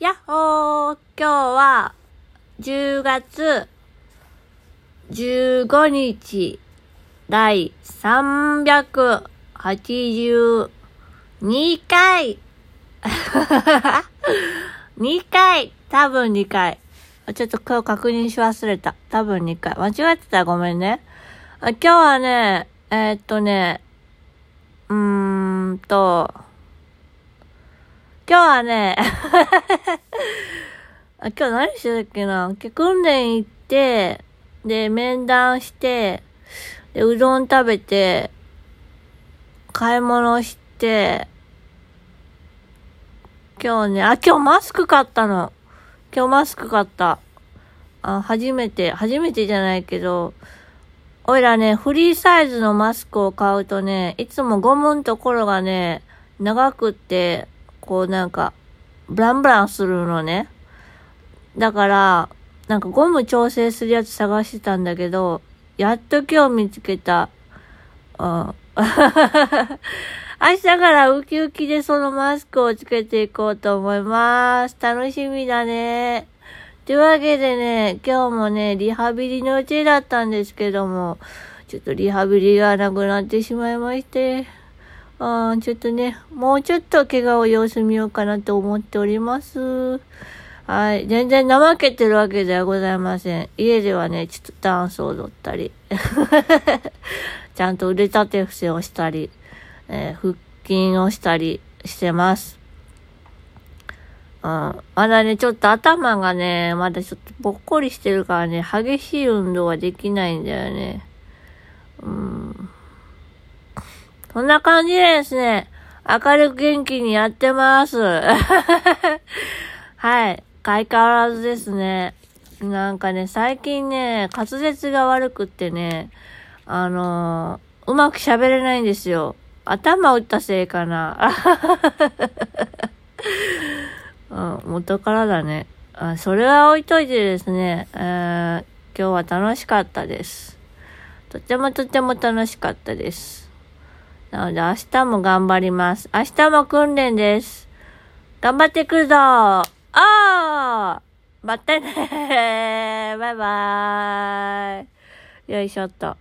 やっほー今日は10月15日第382回 2回多分2回ちょっと今日確認し忘れた。多分2回。間違ってたらごめんね。今日はね、えー、っとね、うーんと、今日はね あ、今日何してたっけな？訓練行って、で、面談して、で、うどん食べて、買い物して、今日ね、あ、今日マスク買ったの。今日マスク買った。あ、初めて、初めてじゃないけど、おいらね、フリーサイズのマスクを買うとね、いつもゴムのところがね、長くって、こうなんか、ブランブランするのね。だから、なんかゴム調整するやつ探してたんだけど、やっと今日見つけた。うん。明日からウキウキでそのマスクをつけていこうと思います。楽しみだね。というわけでね、今日もね、リハビリの予定だったんですけども、ちょっとリハビリがなくなってしまいまして、あちょっとね、もうちょっと怪我を様子見ようかなと思っております。はい。全然怠けてるわけではございません。家ではね、ちょっとダンスを踊ったり、ちゃんと腕立て伏せをしたり、えー、腹筋をしたりしてます。うん。まだね、ちょっと頭がね、まだちょっとぽっこりしてるからね、激しい運動はできないんだよね。うん。そんな感じでですね、明るく元気にやってます。はい。相変わらずですね。なんかね、最近ね、滑舌が悪くってね、あのー、うまく喋れないんですよ。頭打ったせいかな。元からだね。あそれは置いといてですね、えー、今日は楽しかったです。とてもとても楽しかったです。なので明日も頑張ります。明日も訓練です。頑張ってくるぞああまたねバイバーイよいしょっと。